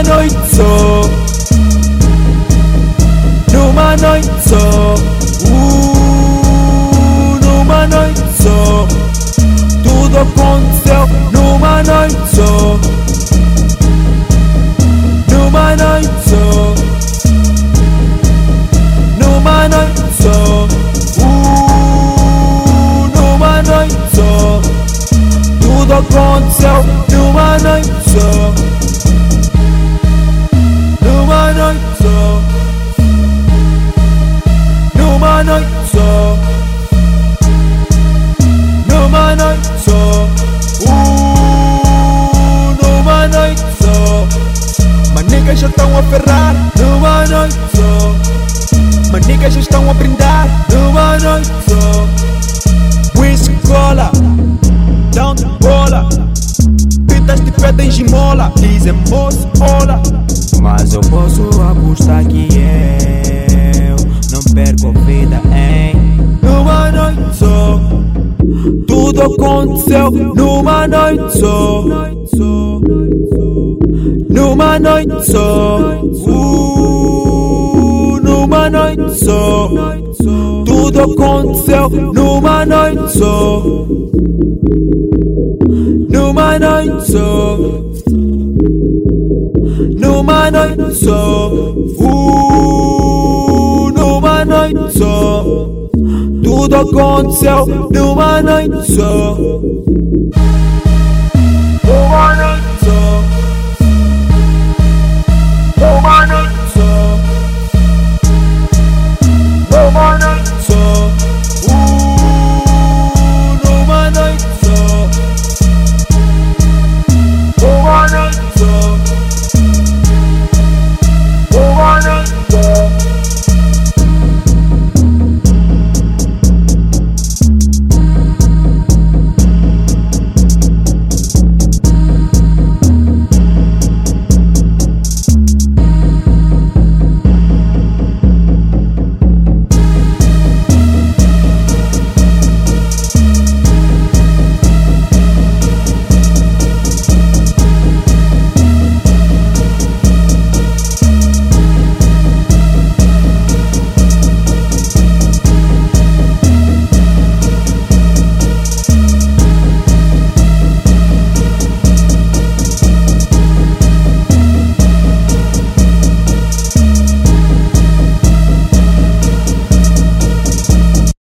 Numanoizo numa uh, Numanoizo Tudo com seu Numanoizo Numanoizo numa uh, Numanoizo Tudo aconteceu. Noite só. Numa noite só. Numa noite só. Mas niggas já estão a ferrar, Numa noite só. mas niggas já estão a brindar. Numa noite só. Whisky cola, down de bola. Pintas te pedem gimola, dizem moço, olá. Mas eu posso apostar que eu não perco vida, hein? Numa noite só. Tudo aconteceu numa noite só. Numa noite só. Numa noite só. Tudo aconteceu numa noite só. Numa noite só. Numa noite só. Uh, noite só. Tudo aconteceu numa noite só.